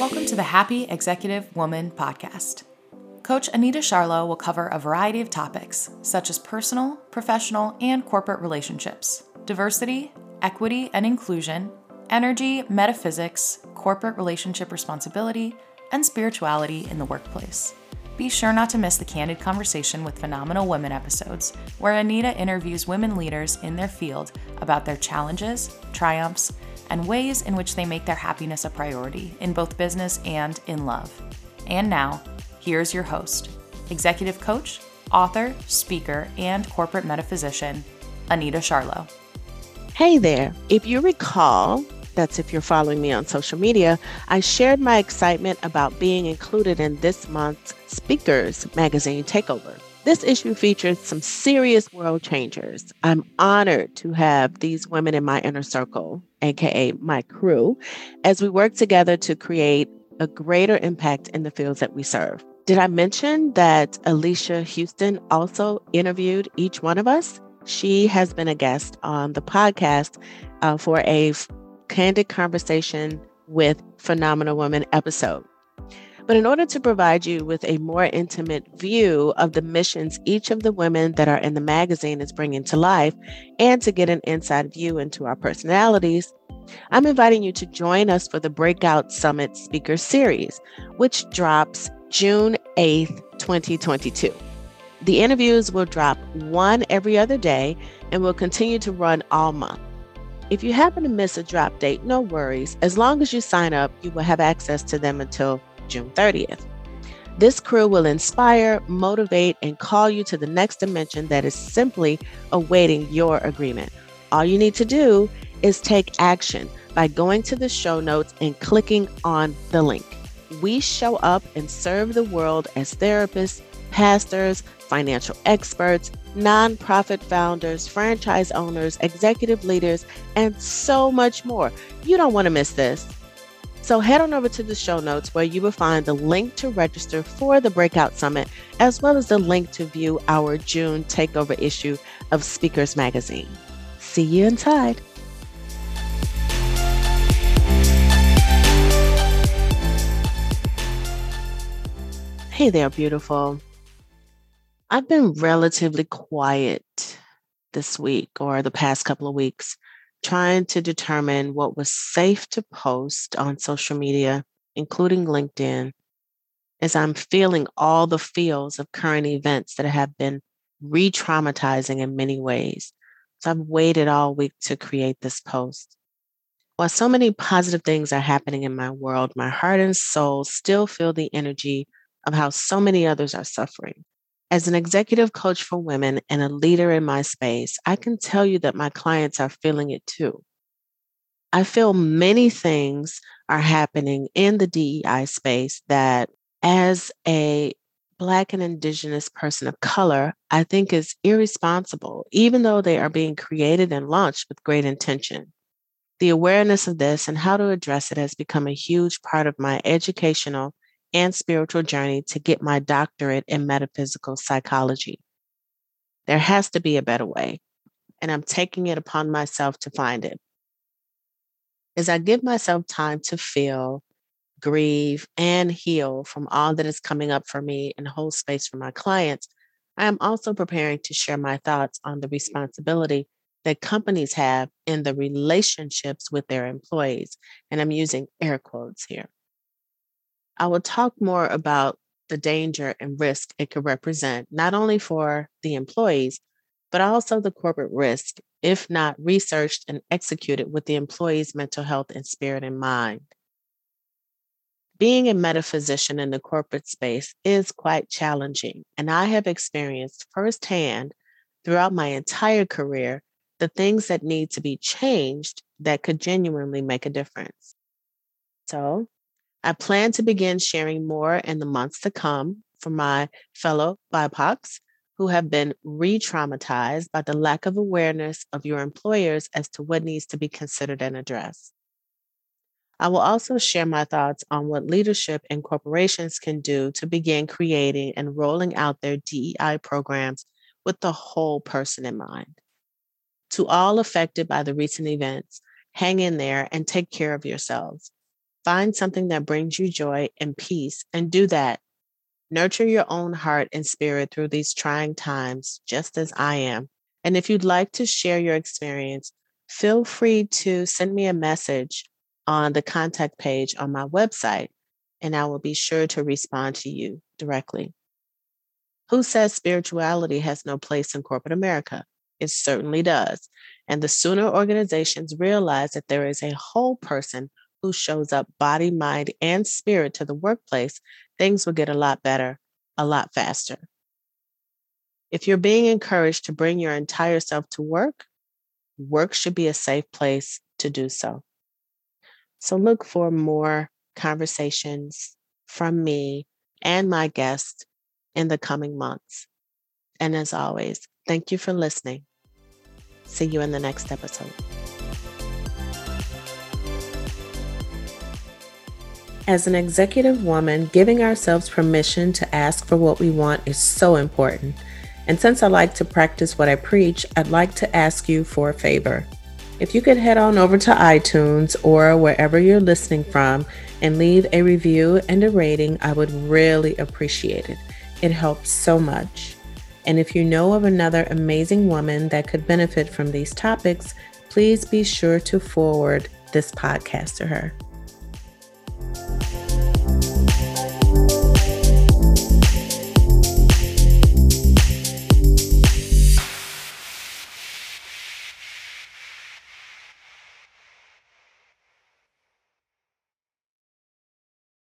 Welcome to the Happy Executive Woman podcast. Coach Anita Charlo will cover a variety of topics, such as personal, professional, and corporate relationships, diversity, equity and inclusion, energy, metaphysics, corporate relationship responsibility, and spirituality in the workplace. Be sure not to miss the Candid Conversation with Phenomenal Women episodes, where Anita interviews women leaders in their field about their challenges, triumphs, and ways in which they make their happiness a priority in both business and in love. And now, here's your host, executive coach, author, speaker, and corporate metaphysician, Anita Charlo. Hey there. If you recall, that's if you're following me on social media, I shared my excitement about being included in this month's Speakers Magazine Takeover. This issue features some serious world changers. I'm honored to have these women in my inner circle, aka my crew, as we work together to create a greater impact in the fields that we serve. Did I mention that Alicia Houston also interviewed each one of us? She has been a guest on the podcast uh, for a candid conversation with Phenomenal Woman episode. But in order to provide you with a more intimate view of the missions each of the women that are in the magazine is bringing to life, and to get an inside view into our personalities, I'm inviting you to join us for the Breakout Summit Speaker Series, which drops June 8th, 2022. The interviews will drop one every other day and will continue to run all month. If you happen to miss a drop date, no worries. As long as you sign up, you will have access to them until June 30th. This crew will inspire, motivate, and call you to the next dimension that is simply awaiting your agreement. All you need to do is take action by going to the show notes and clicking on the link. We show up and serve the world as therapists, pastors, financial experts, nonprofit founders, franchise owners, executive leaders, and so much more. You don't want to miss this. So head on over to the show notes where you will find the link to register for the Breakout Summit, as well as the link to view our June takeover issue of Speakers Magazine. See you inside. Hey there, beautiful. I've been relatively quiet this week or the past couple of weeks, trying to determine what was safe to post on social media, including LinkedIn, as I'm feeling all the feels of current events that have been re traumatizing in many ways. So I've waited all week to create this post. While so many positive things are happening in my world, my heart and soul still feel the energy of how so many others are suffering. As an executive coach for women and a leader in my space, I can tell you that my clients are feeling it too. I feel many things are happening in the DEI space that, as a Black and Indigenous person of color, I think is irresponsible, even though they are being created and launched with great intention. The awareness of this and how to address it has become a huge part of my educational and spiritual journey to get my doctorate in metaphysical psychology. There has to be a better way, and I'm taking it upon myself to find it. As I give myself time to feel, grieve, and heal from all that is coming up for me and hold space for my clients, I am also preparing to share my thoughts on the responsibility that companies have in the relationships with their employees. And I'm using air quotes here. I will talk more about the danger and risk it could represent, not only for the employees, but also the corporate risk, if not researched and executed with the employee's mental health and spirit in mind. Being a metaphysician in the corporate space is quite challenging, and I have experienced firsthand throughout my entire career the things that need to be changed that could genuinely make a difference. So, I plan to begin sharing more in the months to come for my fellow BIPOCs who have been re traumatized by the lack of awareness of your employers as to what needs to be considered and addressed. I will also share my thoughts on what leadership and corporations can do to begin creating and rolling out their DEI programs with the whole person in mind. To all affected by the recent events, hang in there and take care of yourselves. Find something that brings you joy and peace and do that. Nurture your own heart and spirit through these trying times, just as I am. And if you'd like to share your experience, feel free to send me a message on the contact page on my website, and I will be sure to respond to you directly. Who says spirituality has no place in corporate America? It certainly does. And the sooner organizations realize that there is a whole person who shows up body, mind, and spirit to the workplace, things will get a lot better, a lot faster. If you're being encouraged to bring your entire self to work, work should be a safe place to do so. So look for more conversations from me and my guest in the coming months. And as always, thank you for listening. See you in the next episode. As an executive woman, giving ourselves permission to ask for what we want is so important. And since I like to practice what I preach, I'd like to ask you for a favor. If you could head on over to iTunes or wherever you're listening from and leave a review and a rating, I would really appreciate it. It helps so much. And if you know of another amazing woman that could benefit from these topics, please be sure to forward this podcast to her.